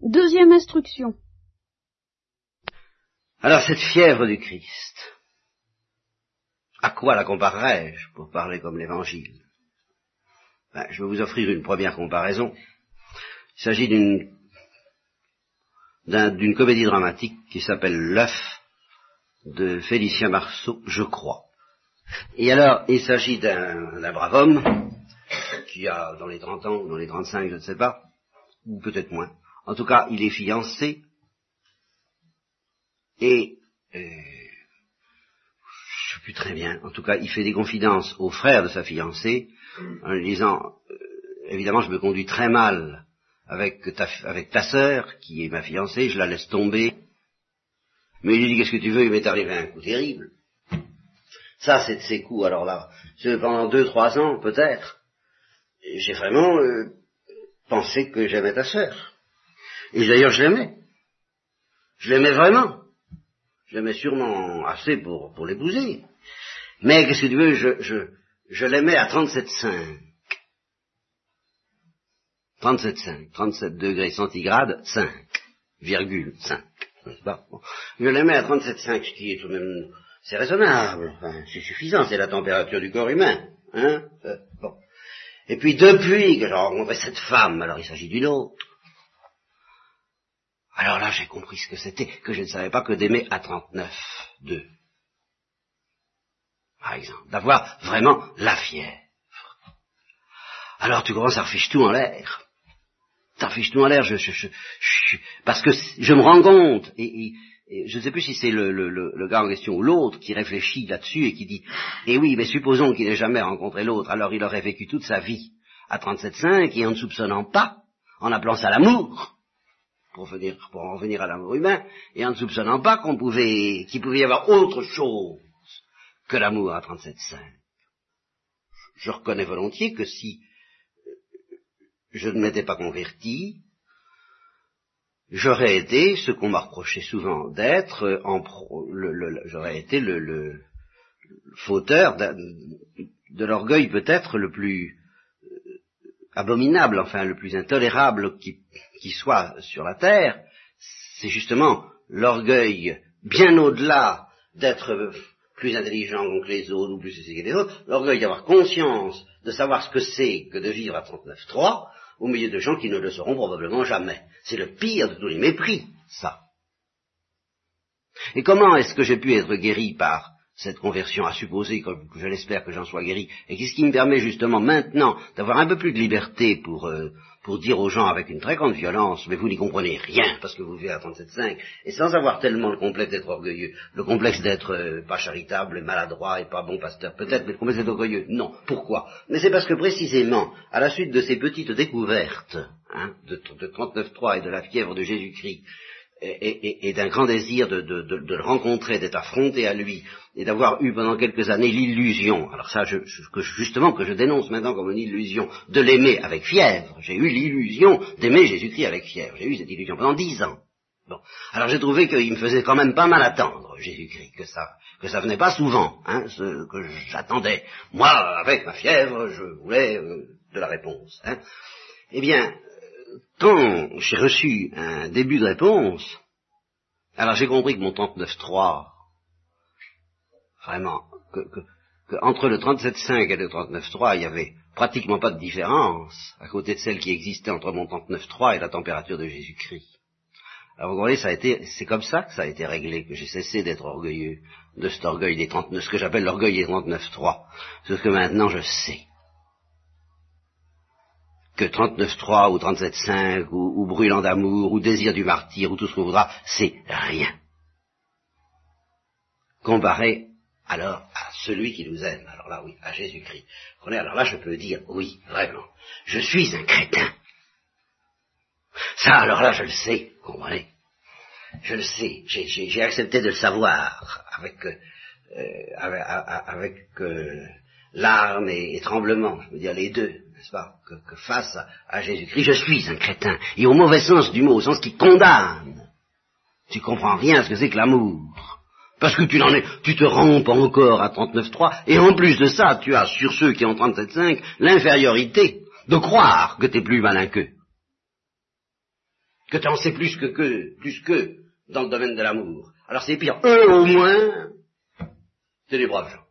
Deuxième instruction. Alors cette fièvre du Christ, à quoi la comparerais-je pour parler comme l'Évangile? Ben, Je vais vous offrir une première comparaison. Il s'agit d'une d'une comédie dramatique qui s'appelle L'œuf de Félicien Marceau, je crois. Et alors, il s'agit d'un brave homme qui a dans les 30 ans, dans les 35, je ne sais pas, ou peut-être moins. En tout cas, il est fiancé et euh, je sais plus très bien. En tout cas, il fait des confidences au frère de sa fiancée en lui disant euh, évidemment, je me conduis très mal avec ta, avec ta sœur, qui est ma fiancée, je la laisse tomber. Mais il lui dit, qu'est-ce que tu veux? Il m'est arrivé un coup terrible. Ça, c'est de ces coups, alors là, pendant deux, trois ans, peut-être, j'ai vraiment euh, pensé que j'aimais ta sœur. Et d'ailleurs, je l'aimais. Je l'aimais vraiment. Je l'aimais sûrement assez pour, pour l'épouser. Mais, qu'est-ce que tu veux, je, je, je l'aimais à 37,5. 37,5, 37 degrés centigrades, 5, virgule 5. Je l'aimais à 37,5, ce qui est tout de même, c'est raisonnable, c'est suffisant, c'est la température du corps humain. Hein euh, bon. Et puis depuis que j'ai rencontré cette femme, alors il s'agit d'une autre. Alors là, j'ai compris ce que c'était, que je ne savais pas que d'aimer à 39,2. Par exemple, d'avoir vraiment la fièvre. Alors tu commences à reficher tout en l'air ça fiche tout en l'air, je, je, parce que je me rends compte, et, je ne sais plus si c'est le, le, le, gars en question ou l'autre qui réfléchit là-dessus et qui dit, eh oui, mais supposons qu'il n'ait jamais rencontré l'autre, alors il aurait vécu toute sa vie à 37,5 et en ne soupçonnant pas, en appelant ça l'amour, pour, pour en venir à l'amour humain, et en ne soupçonnant pas qu'on pouvait, qu'il pouvait y avoir autre chose que l'amour à 37,5. Je reconnais volontiers que si je ne m'étais pas converti, j'aurais été ce qu'on m'a reproché souvent d'être, j'aurais été le, fauteur de l'orgueil peut-être le plus abominable, enfin le plus intolérable qui, qui soit sur la terre, c'est justement l'orgueil bien au-delà d'être plus intelligent que les autres ou plus que les autres, l'orgueil d'avoir conscience de savoir ce que c'est que de vivre à 39.3 au milieu de gens qui ne le sauront probablement jamais. C'est le pire de tous les mépris, ça. Et comment est-ce que j'ai pu être guéri par cette conversion à supposer, que je l'espère que j'en sois guéri, et qu'est-ce qui me permet justement maintenant d'avoir un peu plus de liberté pour, euh, pour dire aux gens avec une très grande violence, mais vous n'y comprenez rien parce que vous vivez à 37.5, et sans avoir tellement le complexe d'être orgueilleux, le complexe d'être euh, pas charitable, maladroit et pas bon pasteur, peut-être, mais le complexe d'être orgueilleux, non. Pourquoi? Mais c'est parce que précisément, à la suite de ces petites découvertes hein, de, de 39.3 et de la fièvre de Jésus-Christ, et, d'un grand désir de, le rencontrer, d'être affronté à lui, et d'avoir eu pendant quelques années l'illusion, alors ça je, que justement que je dénonce maintenant comme une illusion, de l'aimer avec fièvre. J'ai eu l'illusion d'aimer Jésus-Christ avec fièvre. J'ai eu cette illusion pendant dix ans. Bon. Alors j'ai trouvé qu'il me faisait quand même pas mal attendre, Jésus-Christ, que ça, que ça venait pas souvent, hein, ce que j'attendais. Moi, avec ma fièvre, je voulais euh, de la réponse. Hein. Eh bien, quand j'ai reçu un début de réponse, alors j'ai compris que mon 39.3, vraiment, que, entre le 37.5 et le 39.3, il y avait pratiquement pas de différence à côté de celle qui existait entre mon 39.3 et la température de Jésus-Christ. Alors vous voyez, ça a été, c'est comme ça que ça a été réglé, que j'ai cessé d'être orgueilleux de cet orgueil des 39, ce que j'appelle l'orgueil des 39.3. Ce que maintenant je sais que 39.3 ou 37.5 ou, ou brûlant d'amour ou désir du martyr ou tout ce qu'on voudra, c'est rien. Comparé alors à celui qui nous aime, alors là oui, à Jésus-Christ. Alors là je peux dire, oui, vraiment, je suis un crétin. Ça alors là je le sais, comprenez Je le sais, j'ai accepté de le savoir avec, euh, avec, avec euh, larmes et tremblements, je veux dire les deux n'est-ce pas, que, face à, Jésus-Christ, je suis un crétin, et au mauvais sens du mot, au sens qui condamne. Tu comprends rien à ce que c'est que l'amour. Parce que tu n'en es, tu te rompes encore à 39.3, et en plus de ça, tu as sur ceux qui ont 37.5 l'infériorité de croire que tu es plus malin qu'eux. que tu en sais plus que, que, plus que dans le domaine de l'amour. Alors c'est pire. Eux, au moins, c'est des braves gens.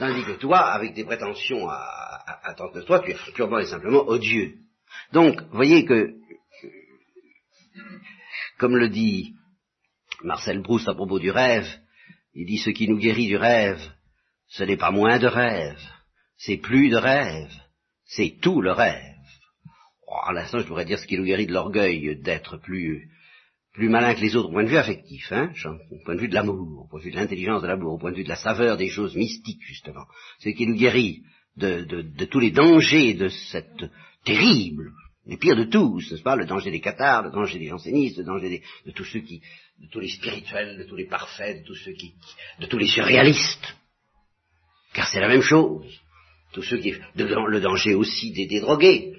Tandis que toi, avec des prétentions à, à de toi, tu es purement et simplement odieux. Donc, voyez que, comme le dit Marcel Proust à propos du rêve, il dit ce qui nous guérit du rêve, ce n'est pas moins de rêve, c'est plus de rêve, c'est tout le rêve. Oh, à l'instant, je pourrais dire ce qui nous guérit de l'orgueil d'être plus plus malin que les autres au point de vue affectif, hein, au point de vue de l'amour, au point de vue de l'intelligence de l'amour, au point de vue de la saveur des choses mystiques, justement. Ce qui nous guérit de, de, de tous les dangers de cette terrible, les pires de tous, n'est-ce pas, le danger des cathares, le danger des jansénistes, le danger des, de tous ceux qui, de tous les spirituels, de tous les parfaits, de tous ceux qui, de tous les surréalistes. Car c'est la même chose. Tous ceux qui, de, le danger aussi des, des drogués,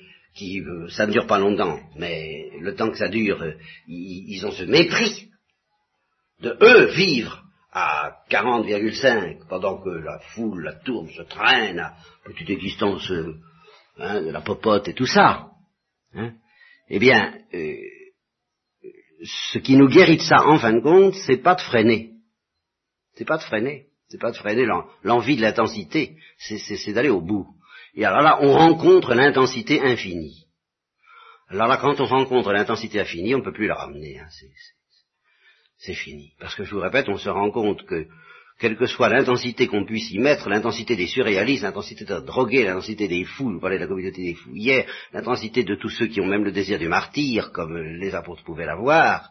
qui, euh, ça ne dure pas longtemps, mais le temps que ça dure, euh, ils, ont ce mépris de eux vivre à 40,5 pendant que la foule, la tourbe se traîne à petite existence euh, hein, de la popote et tout ça. Hein. eh bien, ce qui nous guérit de ça, en fin de compte, c'est pas de freiner. C'est pas de freiner. C'est pas de freiner l'envie de l'intensité. C'est d'aller au bout. Et alors là, on rencontre l'intensité infinie. Alors là, quand on rencontre l'intensité infinie, on ne peut plus la ramener. Hein. C'est fini. Parce que je vous répète, on se rend compte que, quelle que soit l'intensité qu'on puisse y mettre, l'intensité des surréalistes, l'intensité de drogués, l'intensité des fous, vous parlez de la communauté des fous hier, l'intensité de tous ceux qui ont même le désir du martyr, comme les apôtres pouvaient l'avoir,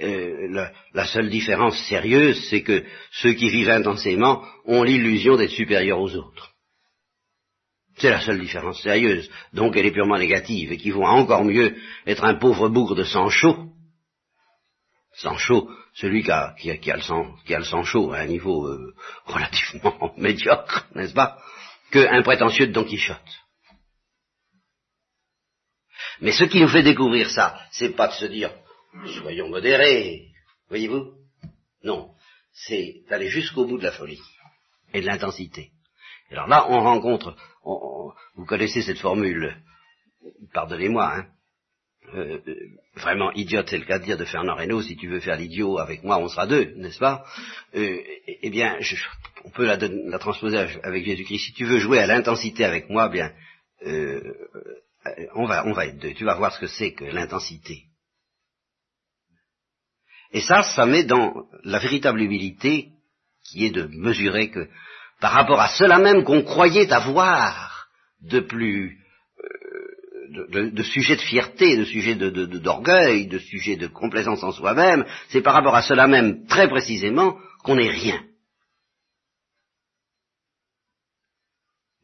euh, la, seule différence sérieuse, c'est que ceux qui vivent intensément ont l'illusion d'être supérieurs aux autres. C'est la seule différence sérieuse. Donc elle est purement négative et qui vaut encore mieux être un pauvre bougre de sang chaud. Sang chaud, celui qui a, le sang chaud à un niveau euh, relativement médiocre, n'est-ce pas, qu'un prétentieux de Don Quichotte. Mais ce qui nous fait découvrir ça, c'est pas de se dire soyons modérés, voyez-vous Non, c'est d'aller jusqu'au bout de la folie et de l'intensité. Alors là, on rencontre vous connaissez cette formule, pardonnez-moi, hein, euh, euh, vraiment idiote, c'est le cas de dire de Fernand Reynaud, si tu veux faire l'idiot avec moi, on sera deux, n'est-ce pas? Euh, Eh bien, on peut la, transposer avec Jésus-Christ. Si tu veux jouer à l'intensité avec moi, bien, on va, on va être deux. Tu vas voir ce que c'est que l'intensité. Et ça, ça met dans la véritable humilité qui est de mesurer que par rapport à cela même qu'on croyait avoir de plus euh, de, de, sujet de fierté, de sujet d'orgueil, de, de, sujet de complaisance en soi-même, c'est par rapport à cela même très précisément qu'on n'est rien.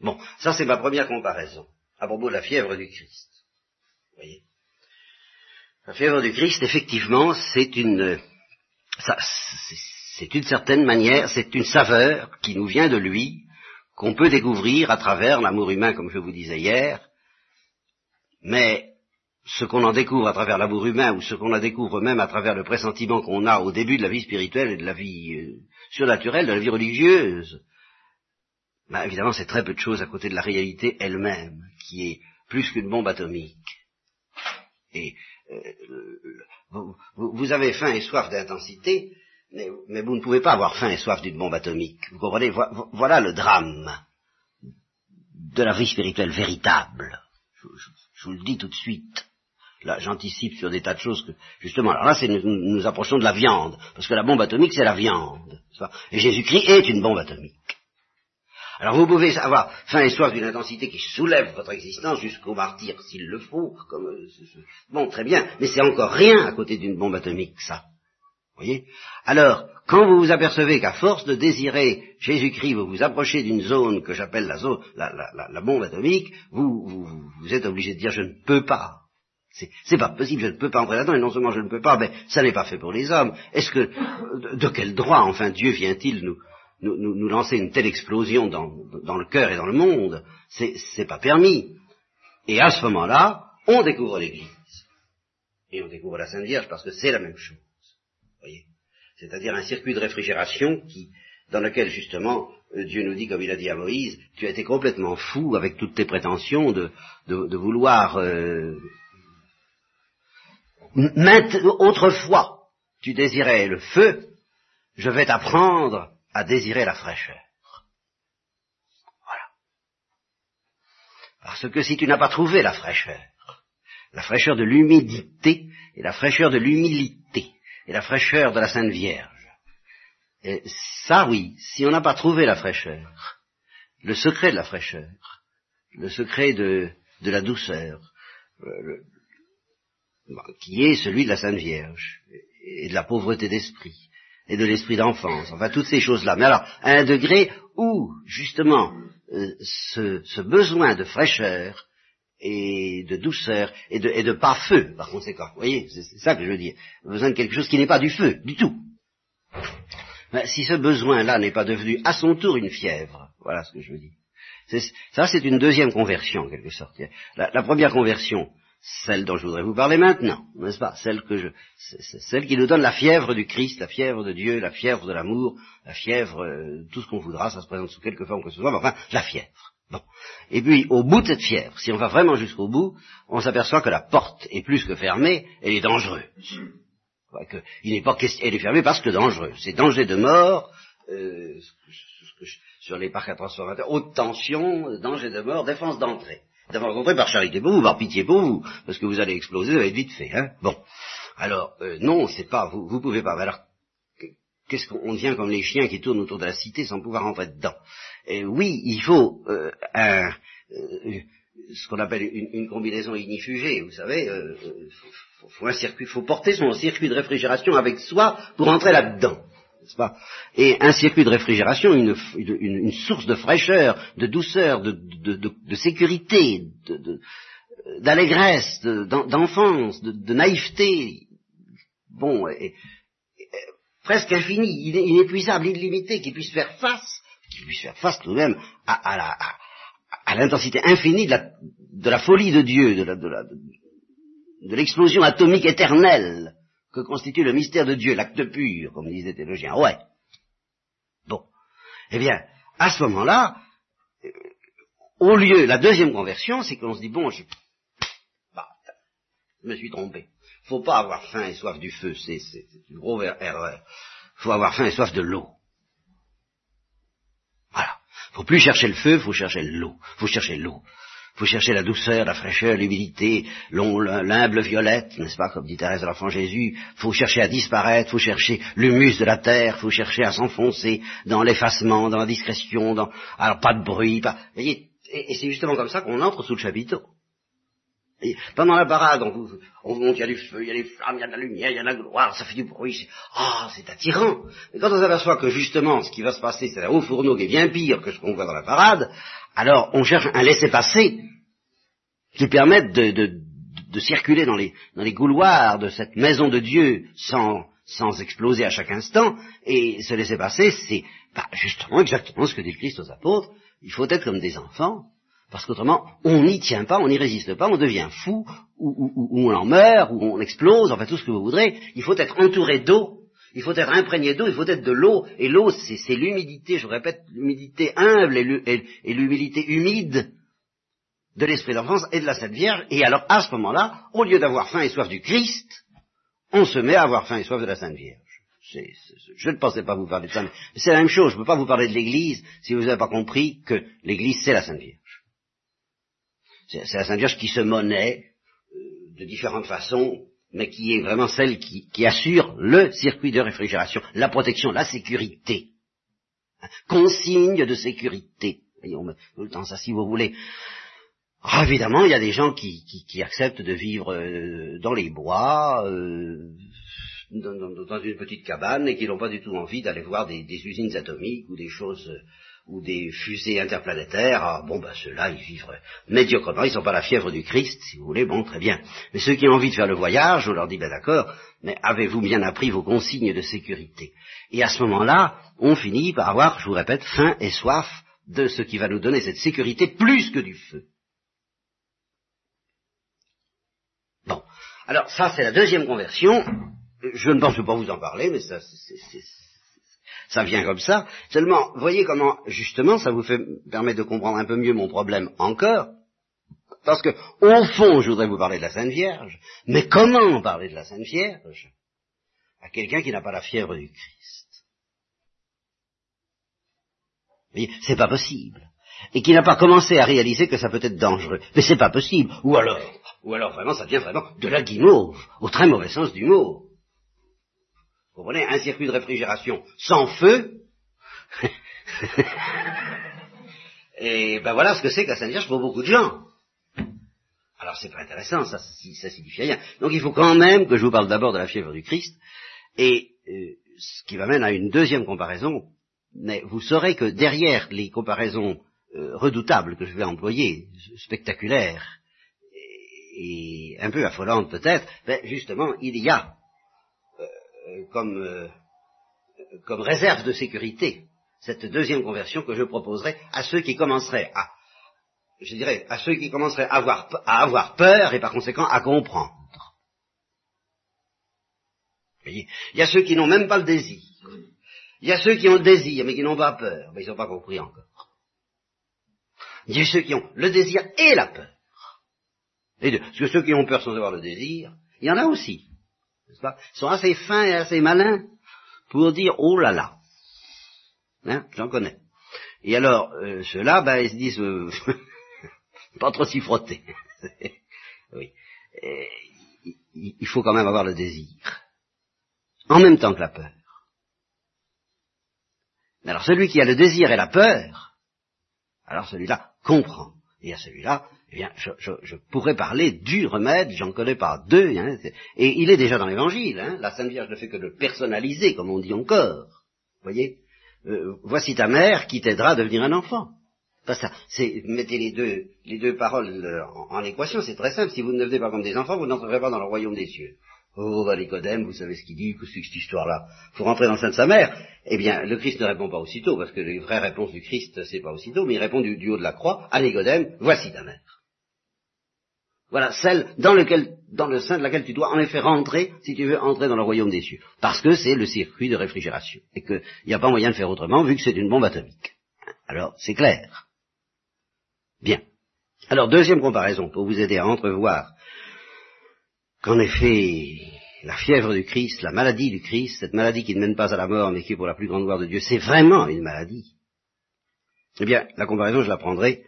Bon, ça c'est ma première comparaison à propos de la fièvre du Christ. Vous voyez? La fièvre du Christ, effectivement, c'est une, c'est une certaine manière, c'est une saveur qui nous vient de lui, qu'on peut découvrir à travers l'amour humain, comme je vous disais hier, mais ce qu'on en découvre à travers l'amour humain, ou ce qu'on en découvre même à travers le pressentiment qu'on a au début de la vie spirituelle et de la vie euh, surnaturelle, de la vie religieuse, ben, évidemment c'est très peu de choses à côté de la réalité elle-même, qui est plus qu'une bombe atomique. Et euh, vous, avez faim et soif d'intensité, mais, vous ne pouvez pas avoir faim et soif d'une bombe atomique. Vous comprenez? Voilà le drame de la vie spirituelle véritable. Je, vous le dis tout de suite. Là, j'anticipe sur des tas de choses que, justement, alors là, c'est nous, nous, approchons de la viande, parce que la bombe atomique, c'est la viande. Et Jésus-Christ est une bombe atomique. Alors vous pouvez avoir faim et soif d'une intensité qui soulève votre existence jusqu'au martyr, s'il le faut, comme, euh, bon, très bien, mais c'est encore rien à côté d'une bombe atomique, ça voyez Alors, quand vous vous apercevez qu'à force de désirer Jésus-Christ, vous vous approchez d'une zone que j'appelle la zone, la, bombe atomique, vous, vous, vous, êtes obligé de dire je ne peux pas. C'est pas possible, je ne peux pas entrer là-dedans, et non seulement je ne peux pas, mais ça n'est pas fait pour les hommes. Est-ce que, de, quel droit, enfin, Dieu vient-il nous, nous, nous, lancer une telle explosion dans, dans le cœur et dans le monde? C'est pas permis. Et à ce moment-là, on découvre l'Église. Et on découvre la Sainte Vierge parce que c'est la même chose. C'est-à-dire un circuit de réfrigération qui, dans lequel justement euh, Dieu nous dit, comme il a dit à Moïse, tu as été complètement fou avec toutes tes prétentions de, vouloir... Euh, autrefois, tu désirais le feu, je vais t'apprendre à désirer la fraîcheur. Voilà. Parce que si tu n'as pas trouvé la fraîcheur, la fraîcheur de l'humidité et la fraîcheur de l'humilité et la fraîcheur de la Sainte Vierge, et ça oui, si on n'a pas trouvé la fraîcheur, le secret de la fraîcheur, le secret de, la douceur, qui est celui de la Sainte Vierge, et de la pauvreté d'esprit, et de l'esprit d'enfance, enfin toutes ces choses-là. Mais alors, à un degré où, justement, euh, ce, besoin de fraîcheur et de douceur et de, pas feu, par conséquent, vous voyez, c'est ça que je veux dire, besoin de quelque chose qui n'est pas du feu, du tout. Ben, si ce besoin-là n'est pas devenu à son tour une fièvre, voilà ce que je veux dire. Ça, c'est une deuxième conversion, en quelque sorte. La, première conversion, celle dont je voudrais vous parler maintenant, n'est-ce pas? Celle que je, celle qui nous donne la fièvre du Christ, la fièvre de Dieu, la fièvre de l'amour, la fièvre, euh, tout ce qu'on voudra, ça se présente sous quelque forme que ce soit, mais enfin, la fièvre. Bon. Et puis, au bout de cette fièvre, si on va vraiment jusqu'au bout, on s'aperçoit que la porte est plus que fermée, elle est dangereuse il n'est pas elle est fermée parce que dangereux. C'est danger de mort, euh, sur les parcs à transformateurs, haute tension, danger de mort, défense d'entrée. Défense d'entrée par charité pour vous, par pitié pour vous, parce que vous allez exploser, ça va être vite fait. Hein bon. Alors, euh, non, c'est pas, vous, vous pouvez pas. Alors, qu'est-ce qu'on devient comme les chiens qui tournent autour de la cité sans pouvoir rentrer dedans? Oui, il faut euh, un, euh, ce qu'on appelle une, combinaison ignifugée, vous savez, euh, faut, un circuit, faut porter son circuit de réfrigération avec soi pour entrer là-dedans. Pas? Et un circuit de réfrigération, une, source de fraîcheur, de douceur, de, sécurité, d'allégresse, d'enfance, de, naïveté, bon, presque infini, inépuisable, illimité, qui puisse faire face, qui puisse faire face tout de même à, l'intensité infinie de la, folie de Dieu, de, l'explosion atomique éternelle que constitue le mystère de Dieu, l'acte pur, comme disait les théologiens. Ouais. Bon. Eh bien, à ce moment-là, euh, au lieu, la deuxième conversion, c'est qu'on se dit, bon, je, bah, je me suis trompé. Faut pas avoir faim et soif du feu, c'est une grosse erreur. Faut avoir faim et soif de l'eau faut plus chercher le feu, faut chercher l'eau. Faut chercher l'eau. Faut chercher la douceur, la fraîcheur, l'humilité, l'humble violette, n'est-ce pas, comme dit Thérèse de l'Enfant Jésus. Faut chercher à disparaître, faut chercher l'humus de la terre, faut chercher à s'enfoncer dans l'effacement, dans la discrétion, dans alors pas de bruit, pas. Voyez, et c'est justement comme ça qu'on entre sous le chapiteau pendant la parade, on, on, il y a du feu, il y a des flammes, il y a de la lumière, il y a de la gloire, ça fait du bruit. Ah, c'est attirant. Mais quand on s'aperçoit que justement, ce qui va se passer, c'est un haut fourneau qui est bien pire que ce qu'on voit dans la parade, alors on cherche un laisser-passer qui permette de, de, de, circuler dans les, dans les couloirs de cette maison de Dieu sans, sans exploser à chaque instant. Et ce laisser-passer, c'est bah, justement exactement ce que dit Christ aux apôtres. Il faut être comme des enfants parce qu'autrement, on n'y tient pas, on n'y résiste pas, on devient fou, ou, on en meurt, ou on explose, enfin tout ce que vous voudrez. Il faut être entouré d'eau, il faut être imprégné d'eau, il faut être de l'eau. Et l'eau, c'est l'humidité, je répète, l'humidité humble et l'humilité humide de l'esprit d'enfance et de la Sainte Vierge. Et alors, à ce moment-là, au lieu d'avoir faim et soif du Christ, on se met à avoir faim et soif de la Sainte Vierge. je ne pensais pas vous parler de ça, mais c'est la même chose. Je ne peux pas vous parler de l'Église si vous n'avez pas compris que l'Église, c'est la Sainte Vierge. C'est la Vierge qui se monnaie euh, de différentes façons, mais qui est vraiment celle qui, assure le circuit de réfrigération, la protection, la sécurité. Consigne de sécurité. on met tout le temps ça si vous voulez. Ah, évidemment, il y a des gens qui, acceptent de vivre euh, dans les bois, euh, dans, une petite cabane, et qui n'ont pas du tout envie d'aller voir des, des, usines atomiques ou des choses ou des fusées interplanétaires, ah, bon ben ceux-là, ils vivent médiocrement, ils sont pas la fièvre du Christ, si vous voulez, bon très bien. Mais ceux qui ont envie de faire le voyage, on leur dit ben d'accord, mais avez-vous bien appris vos consignes de sécurité? Et à ce moment-là, on finit par avoir, je vous répète, faim et soif de ce qui va nous donner cette sécurité plus que du feu. Bon, alors ça c'est la deuxième conversion. Je ne pense pas vous en parler, mais ça, ça vient comme ça. Seulement, voyez comment, justement, ça vous fait, permet de comprendre un peu mieux mon problème encore. Parce que, au fond, je voudrais vous parler de la Sainte Vierge. Mais comment parler de la Sainte Vierge à quelqu'un qui n'a pas la fièvre du Christ? C'est pas possible. Et qui n'a pas commencé à réaliser que ça peut être dangereux. Mais c'est pas possible. Ou alors, ou alors vraiment, ça devient vraiment de la guimauve, au très mauvais sens du mot. Vous comprenez Un circuit de réfrigération sans feu. Et ben voilà ce que c'est que la Sainte Vierge pour beaucoup de gens. Alors c'est pas intéressant, ça, ça signifie rien. Donc il faut quand même que je vous parle d'abord de la fièvre du Christ, et euh, ce qui m'amène à une deuxième comparaison. Mais vous saurez que derrière les comparaisons euh, redoutables que je vais employer, spectaculaires et, un peu affolantes peut-être, ben justement il y a comme, comme réserve de sécurité cette deuxième conversion que je proposerai à ceux qui commenceraient à je dirais, à ceux qui commenceraient à avoir, à avoir peur et par conséquent à comprendre. Il y a ceux qui n'ont même pas le désir. Il y a ceux qui ont le désir mais qui n'ont pas peur. Mais ils n'ont pas compris encore. Il y a ceux qui ont le désir et la peur. Parce que ceux qui ont peur sans avoir le désir, il y en a aussi. Ils sont assez fins et assez malins pour dire oh là là. Hein, J'en connais. Et alors, euh, ceux-là, ben, ils se disent, euh, Pas trop s'y frotter. oui. il faut quand même avoir le désir. En même temps que la peur. Alors celui qui a le désir et la peur, alors celui-là comprend. Et à celui-là, eh bien, je, pourrais parler du remède, j'en connais pas deux, hein, et il est déjà dans l'évangile, hein, la Sainte Vierge ne fait que le personnaliser, comme on dit encore. Voyez? Euh, Voici ta mère qui t'aidera à devenir un enfant. Pas ça. C'est mettez les deux, les deux paroles euh, en, équation, c'est très simple. Si vous ne devenez pas comme des enfants, vous n'entrerez pas dans le royaume des cieux. Oh, bah, Nicodème, vous savez ce qu'il dit, que c'est cette histoire-là? Faut rentrer dans le sein de sa mère. Eh bien, le Christ ne répond pas aussitôt, parce que les vraies réponses du Christ, c'est pas aussitôt, mais il répond du, haut de la croix à Nicodème, voici ta mère. Voilà, celle dans, lequel, dans le sein de laquelle tu dois en effet rentrer si tu veux entrer dans le royaume des cieux. Parce que c'est le circuit de réfrigération. Et qu'il n'y a pas moyen de faire autrement vu que c'est une bombe atomique. Alors, c'est clair. Bien. Alors, deuxième comparaison, pour vous aider à entrevoir qu'en effet, la fièvre du Christ, la maladie du Christ, cette maladie qui ne mène pas à la mort, mais qui est pour la plus grande gloire de Dieu, c'est vraiment une maladie. Eh bien, la comparaison, je la prendrai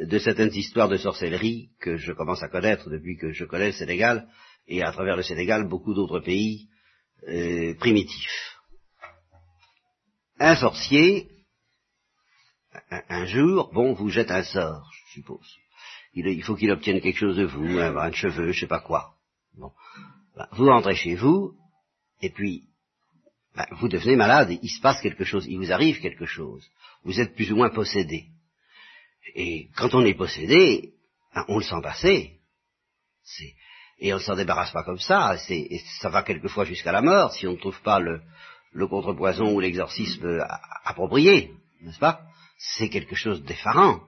de certaines histoires de sorcellerie que je commence à connaître depuis que je connais le Sénégal, et à travers le Sénégal, beaucoup d'autres pays euh, primitifs. Un sorcier un, jour, bon, vous jette un sort, je suppose. Il, faut qu'il obtienne quelque chose de vous, un brin de cheveux, je sais pas quoi. Bon. Ben, vous rentrez chez vous, et puis, ben, vous devenez malade, il se passe quelque chose, il vous arrive quelque chose. Vous êtes plus ou moins possédé. Et quand on est possédé, ben, on le sent passer. Et on ne s'en débarrasse pas comme ça. Et ça va quelquefois jusqu'à la mort si on ne trouve pas le, le contrepoison ou l'exorcisme approprié, n'est-ce pas? C'est quelque chose d'effarant.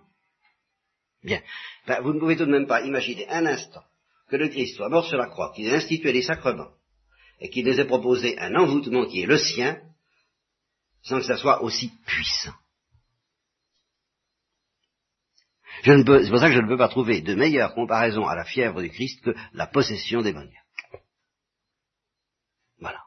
Bien. Ben, vous ne pouvez tout de même pas imaginer un instant que le Christ soit mort sur la croix, qu'il ait institué les sacrements, et qu'il nous ait proposé un envoûtement qui est le sien, sans que ça soit aussi puissant. C'est pour ça que je ne peux pas trouver de meilleure comparaison à la fièvre du Christ que la possession démoniaque. Voilà.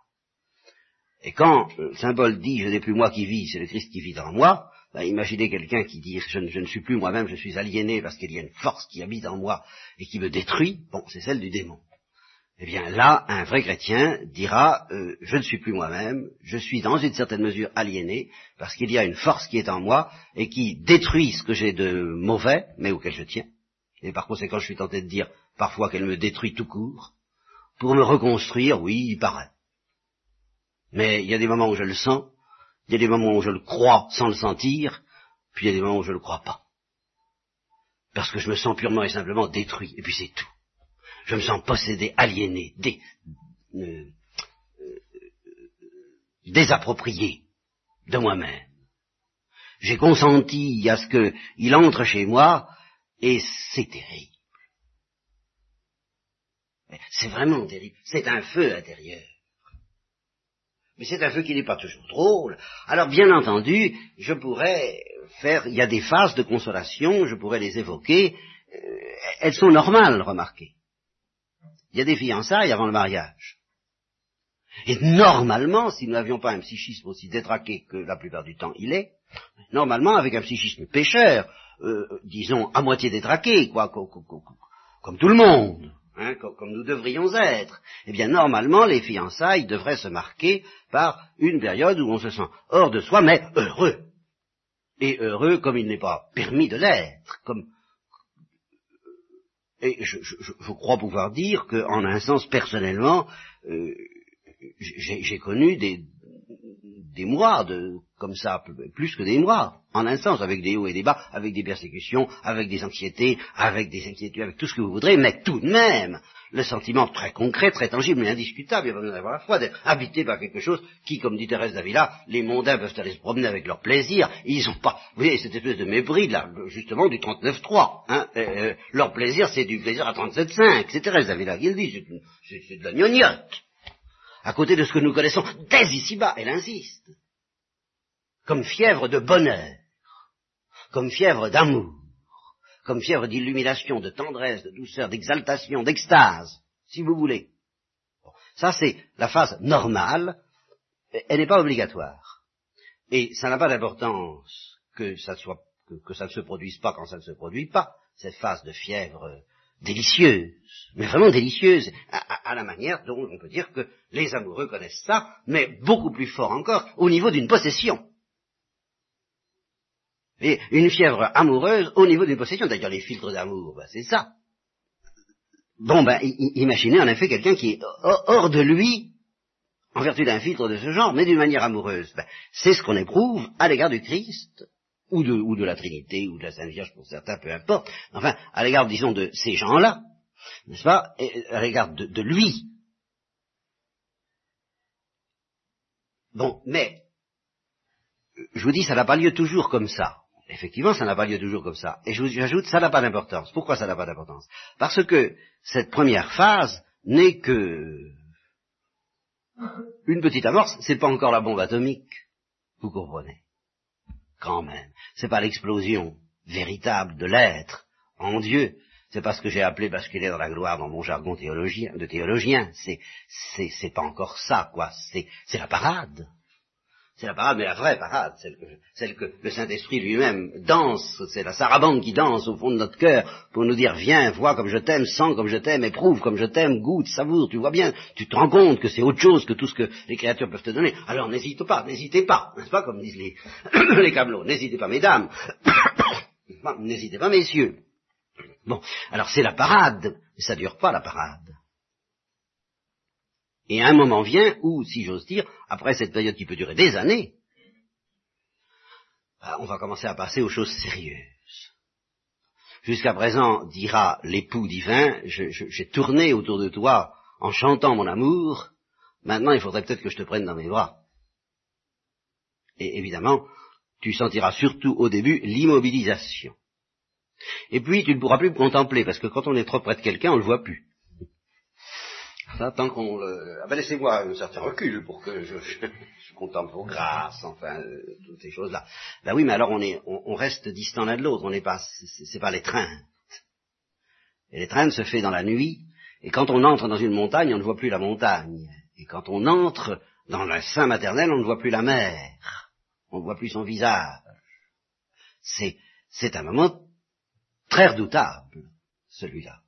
Et quand le symbole dit je n'ai plus moi qui vis, c'est le Christ qui vit en moi, bah, imaginez quelqu'un qui dit je, ne suis plus moi-même, je suis aliéné parce qu'il y a une force qui habite en moi et qui me détruit. Bon, c'est celle du démon. Eh bien là, un vrai chrétien dira euh, je ne suis plus moi-même, je suis dans une certaine mesure aliéné parce qu'il y a une force qui est en moi et qui détruit ce que j'ai de mauvais, mais auquel je tiens. Et par conséquent, je suis tenté de dire parfois qu'elle me détruit tout court pour me reconstruire. Oui, il paraît. Mais il y a des moments où je le sens il y a des moments où je le crois sans le sentir, puis il y a des moments où je ne le crois pas. Parce que je me sens purement et simplement détruit, et puis c'est tout. Je me sens possédé, aliéné, euh, euh, désapproprié de moi-même. J'ai consenti à ce qu'il entre chez moi, et c'est terrible. C'est vraiment terrible. C'est un feu intérieur. Mais c'est un feu qui n'est pas toujours drôle. Alors bien entendu, je pourrais faire, il y a des phases de consolation, je pourrais les évoquer, euh, elles sont normales, remarquez. Il y a des fiançailles avant le mariage. Et normalement, si nous n'avions pas un psychisme aussi détraqué que la plupart du temps il est, normalement avec un psychisme pécheur, euh, disons à moitié détraqué, quoi, comme tout le monde, hein, comme, nous devrions être, eh bien normalement les fiançailles devraient se marquer par une période où on se sent hors de soi, mais heureux. Et heureux comme il n'est pas permis de l'être, comme et je, crois pouvoir dire qu'en un sens personnellement, euh, j'ai connu des, des mois de comme ça, plus que des mois, en un sens, avec des hauts et des bas, avec des persécutions, avec des anxiétés, avec des inquiétudes, avec tout ce que vous voudrez, mais tout de même, le sentiment très concret, très tangible, mais indiscutable, il va nous avoir la foi d'être habité par quelque chose qui, comme dit Thérèse d'Avila, les mondains peuvent aller se promener avec leur plaisir, ils n'ont pas, vous voyez, cette espèce de mépris, là, justement, du 39.3, hein, euh, euh, leur plaisir, c'est du plaisir à 37.5, c'est Thérèse d'Avila qui le dit, c'est de la gnognotte. À côté de ce que nous connaissons dès ici-bas, elle insiste, comme fièvre de bonheur, comme fièvre d'amour, comme fièvre d'illumination, de tendresse, de douceur, d'exaltation, d'extase, si vous voulez. ça, c'est la phase normale, elle n'est pas obligatoire. Et ça n'a pas d'importance que ça, soit, que ça ne se produise pas quand ça ne se produit pas, cette phase de fièvre délicieuse, mais vraiment délicieuse, à, la manière dont on peut dire que les amoureux connaissent ça, mais beaucoup plus fort encore, au niveau d'une possession. Une fièvre amoureuse au niveau d'une possession, d'ailleurs les filtres d'amour, ben, c'est ça. Bon, ben, imaginez en effet quelqu'un qui est hors de lui, en vertu d'un filtre de ce genre, mais d'une manière amoureuse. Ben, c'est ce qu'on éprouve à l'égard du Christ, ou de, la Trinité, ou de la Sainte Vierge pour certains, peu importe, enfin, à l'égard, disons, de ces gens-là, n'est-ce pas, à l'égard de, de lui. Bon, mais, je vous dis, ça n'a pas lieu toujours comme ça. Effectivement, ça n'a pas lieu toujours comme ça. Et je vous ajoute, ça n'a pas d'importance. Pourquoi ça n'a pas d'importance? Parce que cette première phase n'est que une petite amorce, c'est pas encore la bombe atomique. Vous comprenez? Quand même. C'est pas l'explosion véritable de l'être en Dieu. C'est pas ce que j'ai appelé basculer dans la gloire dans mon jargon théologien, de théologien. C'est, c'est, pas encore ça, quoi. C'est la parade. C'est la parade, mais la vraie parade, celle que, celle que le Saint-Esprit lui-même danse, c'est la sarabande qui danse au fond de notre cœur pour nous dire, viens, vois comme je t'aime, sens comme je t'aime, éprouve comme je t'aime, goûte, savoure, tu vois bien, tu te rends compte que c'est autre chose que tout ce que les créatures peuvent te donner. Alors n'hésite pas, n'hésitez pas, n'est-ce pas, comme disent les, les camelots, n'hésitez pas, mesdames, n'hésitez pas, messieurs. Bon, alors c'est la parade, mais ça dure pas la parade. Et un moment vient où, si j'ose dire, après cette période qui peut durer des années, bah, on va commencer à passer aux choses sérieuses. Jusqu'à présent, dira l'époux divin, j'ai tourné autour de toi en chantant mon amour, maintenant il faudrait peut-être que je te prenne dans mes bras. Et évidemment, tu sentiras surtout au début l'immobilisation. Et puis tu ne pourras plus me contempler, parce que quand on est trop près de quelqu'un, on ne le voit plus tant qu'on le... Ah ben laissez-moi un certain recul pour que je, je, contemple vos grâces, enfin, euh, toutes ces choses-là. Ben oui, mais alors on est, on, reste distant l'un de l'autre, on n'est pas, c'est pas l'étreinte. Et l'étreinte se fait dans la nuit, et quand on entre dans une montagne, on ne voit plus la montagne. Et quand on entre dans le sein maternel, on ne voit plus la mère. On ne voit plus son visage. C'est, c'est un moment très redoutable, celui-là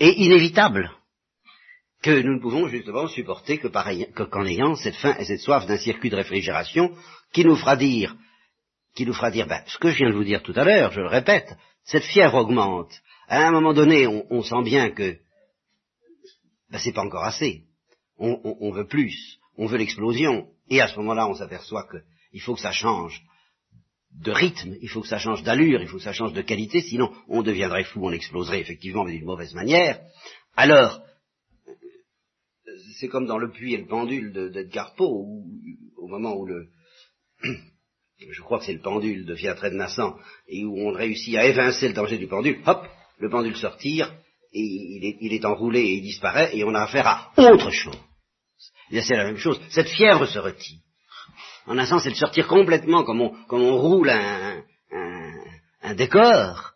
et inévitable que nous ne pouvons justement supporter que qu'en ayant cette faim et cette soif d'un circuit de réfrigération qui nous fera dire, qui nous fera dire, ben, ce que je viens de vous dire tout à l'heure, je le répète, cette fièvre augmente. À un moment donné, on, sent bien que ben, c'est pas encore assez. On, on, veut plus, on veut l'explosion, et à ce moment-là, on s'aperçoit qu'il faut que ça change de rythme, il faut que ça change d'allure, il faut que ça change de qualité, sinon on deviendrait fou, on exploserait effectivement, mais d'une mauvaise manière. Alors, c'est comme dans le puits et le pendule d'Edgar Poe, où, au moment où le, je crois que c'est le pendule devient très menaçant, et où on réussit à évincer le danger du pendule, hop, le pendule sortir, et il est, il est enroulé et il disparaît, et on a affaire à autre chose. C'est la même chose. Cette fièvre se retire. En un sens, c'est de sortir complètement comme on, comme on roule un, un décor.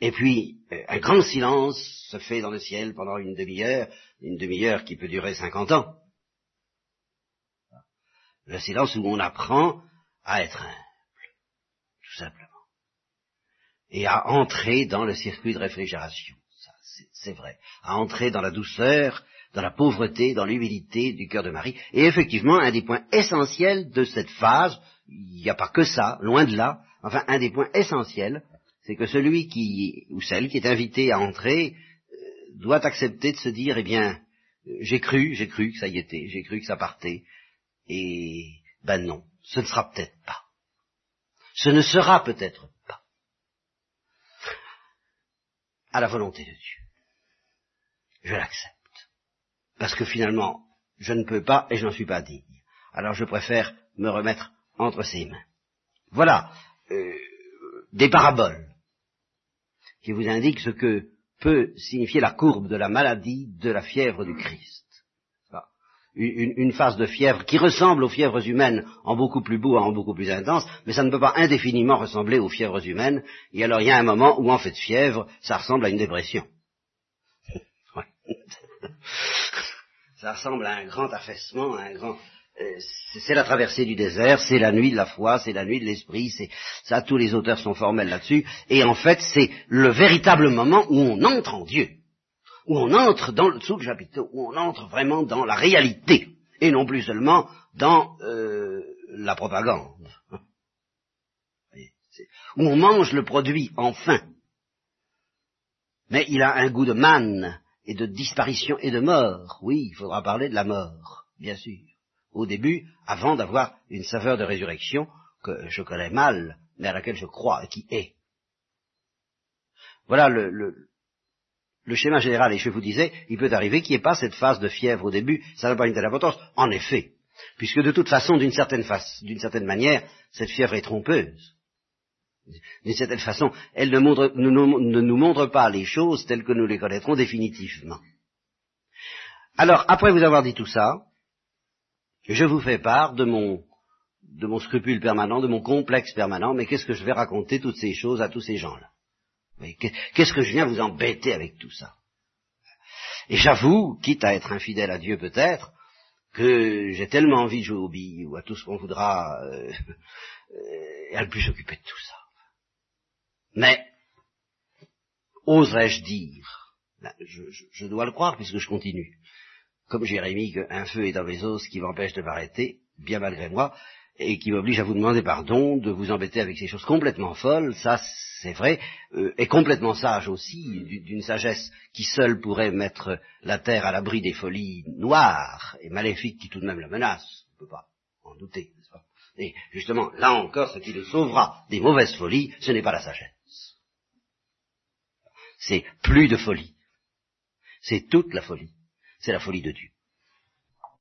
Et puis, un grand silence se fait dans le ciel pendant une demi-heure, une demi-heure qui peut durer cinquante ans. Le silence où on apprend à être humble, tout simplement. Et à entrer dans le circuit de réfrigération. Ça, c'est vrai. À entrer dans la douceur, dans la pauvreté, dans l'humilité du cœur de Marie. Et effectivement, un des points essentiels de cette phase, il n'y a pas que ça, loin de là, enfin, un des points essentiels, c'est que celui qui, ou celle qui est invité à entrer, euh, doit accepter de se dire, eh bien, j'ai cru, j'ai cru que ça y était, j'ai cru que ça partait, et ben non, ce ne sera peut-être pas. Ce ne sera peut-être pas. À la volonté de Dieu. Je l'accepte. Parce que finalement, je ne peux pas et je n'en suis pas digne. Alors je préfère me remettre entre ses mains. Voilà euh, des paraboles qui vous indique ce que peut signifier la courbe de la maladie de la fièvre du Christ. Une, phase de fièvre qui ressemble aux fièvres humaines en beaucoup plus beau, en beaucoup plus intense, mais ça ne peut pas indéfiniment ressembler aux fièvres humaines. Et alors il y a un moment où en fait fièvre, ça ressemble à une dépression. ça ressemble à un grand affaissement, à un grand, euh, c'est la traversée du désert, c'est la nuit de la foi, c'est la nuit de l'esprit, c'est ça, tous les auteurs sont formels là-dessus, et en fait, c'est le véritable moment où on entre en Dieu, où on entre dans le sous le où on entre vraiment dans la réalité, et non plus seulement dans euh, la propagande, où on mange le produit enfin. Mais il a un goût de manne et de disparition et de mort. Oui, il faudra parler de la mort, bien sûr au début, avant d'avoir une saveur de résurrection que je connais mal, mais à laquelle je crois et qui est. Voilà le, le, schéma général, et je vous disais, il peut arriver qu'il n'y ait pas cette phase de fièvre au début, ça n'a pas une telle importance. En effet, puisque de toute façon, d'une certaine, d'une certaine manière, cette fièvre est trompeuse. D'une certaine façon, elle ne, ne nous montre pas les choses telles que nous les connaîtrons définitivement. Alors, après vous avoir dit tout ça, je vous fais part de mon, scrupule permanent, de mon complexe permanent, mais qu'est-ce que je vais raconter toutes ces choses à tous ces gens-là? Qu'est-ce que je viens vous embêter avec tout ça? Et j'avoue, quitte à être infidèle à Dieu peut-être, que j'ai tellement envie de jouer au billes ou à tout ce qu'on voudra, euh, euh, à plus s'occuper de tout ça. Mais, oserais-je dire, ben, je, je, dois le croire puisque je continue, comme Jérémie, qu'un feu est dans mes os qui m'empêche de m'arrêter, bien malgré moi, et qui m'oblige à vous demander pardon, de vous embêter avec ces choses complètement folles, ça c'est vrai, euh, et complètement sage aussi, d'une sagesse qui seule pourrait mettre la terre à l'abri des folies noires et maléfiques qui tout de même la menacent, on ne peut pas en douter, n'est-ce pas? Et justement, là encore, ce qui le sauvera des mauvaises folies, ce n'est pas la sagesse. C'est plus de folie. C'est toute la folie c'est la folie de Dieu.